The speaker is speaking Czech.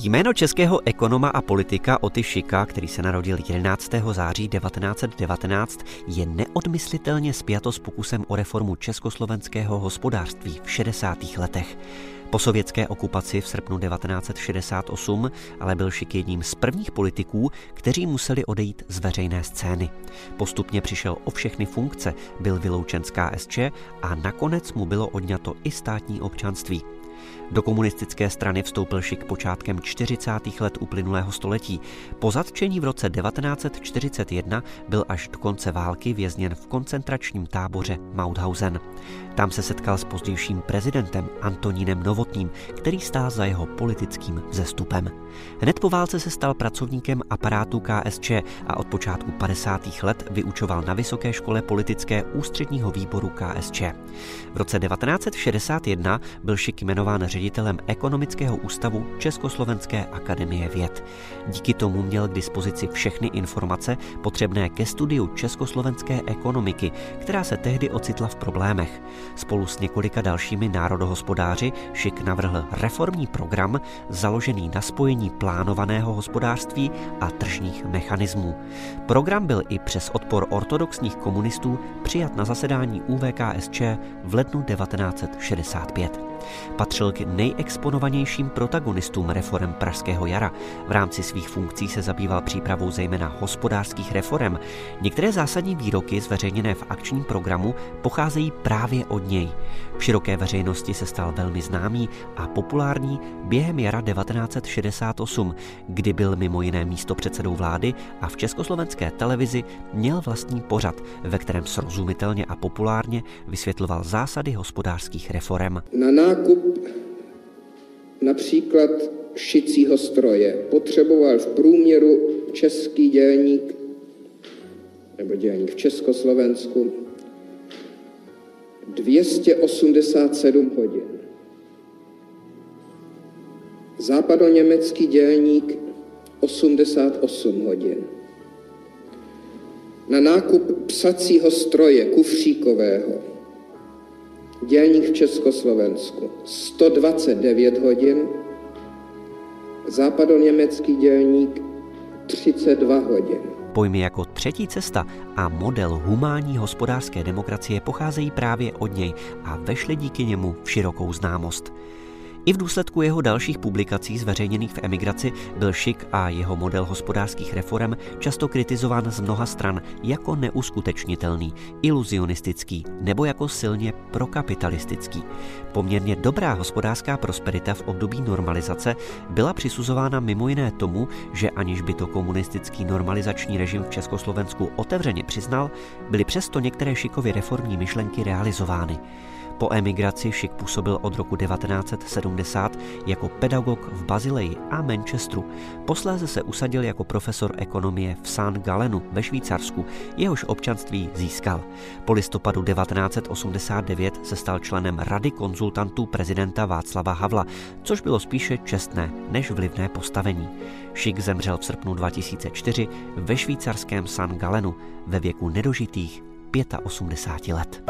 Jméno českého ekonoma a politika Oty Šika, který se narodil 11. září 1919, je neodmyslitelně spjato s pokusem o reformu československého hospodářství v 60. letech. Po sovětské okupaci v srpnu 1968 ale byl Šik jedním z prvních politiků, kteří museli odejít z veřejné scény. Postupně přišel o všechny funkce, byl vyloučen z KSČ a nakonec mu bylo odňato i státní občanství. Do komunistické strany vstoupil Šik počátkem 40. let uplynulého století. Po zatčení v roce 1941 byl až do konce války vězněn v koncentračním táboře Mauthausen. Tam se setkal s pozdějším prezidentem Antonínem Novotným, který stál za jeho politickým vzestupem. Hned po válce se stal pracovníkem aparátu KSČ a od počátku 50. let vyučoval na Vysoké škole politické ústředního výboru KSČ. V roce 1961 byl Šik jmenován ředitelem Ekonomického ústavu Československé akademie věd. Díky tomu měl k dispozici všechny informace potřebné ke studiu československé ekonomiky, která se tehdy ocitla v problémech. Spolu s několika dalšími národohospodáři Šik navrhl reformní program založený na spojení plánovaného hospodářství a tržních mechanismů. Program byl i přes odpor ortodoxních komunistů přijat na zasedání UVKSČ v lednu 1965. Patřil k nejexponovanějším protagonistům reform Pražského jara. V rámci svých funkcí se zabýval přípravou zejména hospodářských reform. Některé zásadní výroky zveřejněné v akčním programu pocházejí právě od něj. V široké veřejnosti se stal velmi známý a populární během jara 1968, kdy byl mimo jiné místo předsedou vlády a v československé televizi měl vlastní pořad, ve kterém srozumitelně a populárně vysvětloval zásady hospodářských reform. Na nákup například šicího stroje potřeboval v průměru český dělník nebo dělník v Československu 287 hodin. Západoněmecký dělník 88 hodin. Na nákup psacího stroje kufříkového dělník v Československu 129 hodin, západoněmecký dělník 32 hodin. Pojmy jako třetí cesta a model humánní hospodářské demokracie pocházejí právě od něj a vešly díky němu v širokou známost. I v důsledku jeho dalších publikací zveřejněných v emigraci byl Šik a jeho model hospodářských reform často kritizován z mnoha stran jako neuskutečnitelný, iluzionistický nebo jako silně prokapitalistický. Poměrně dobrá hospodářská prosperita v období normalizace byla přisuzována mimo jiné tomu, že aniž by to komunistický normalizační režim v Československu otevřeně přiznal, byly přesto některé Šikovy reformní myšlenky realizovány. Po emigraci Šik působil od roku 1970 jako pedagog v Bazileji a Manchesteru. Posléze se usadil jako profesor ekonomie v San Galenu ve Švýcarsku, jehož občanství získal. Po listopadu 1989 se stal členem Rady konzultantů prezidenta Václava Havla, což bylo spíše čestné než vlivné postavení. Šik zemřel v srpnu 2004 ve švýcarském San Galenu ve věku nedožitých 85 let.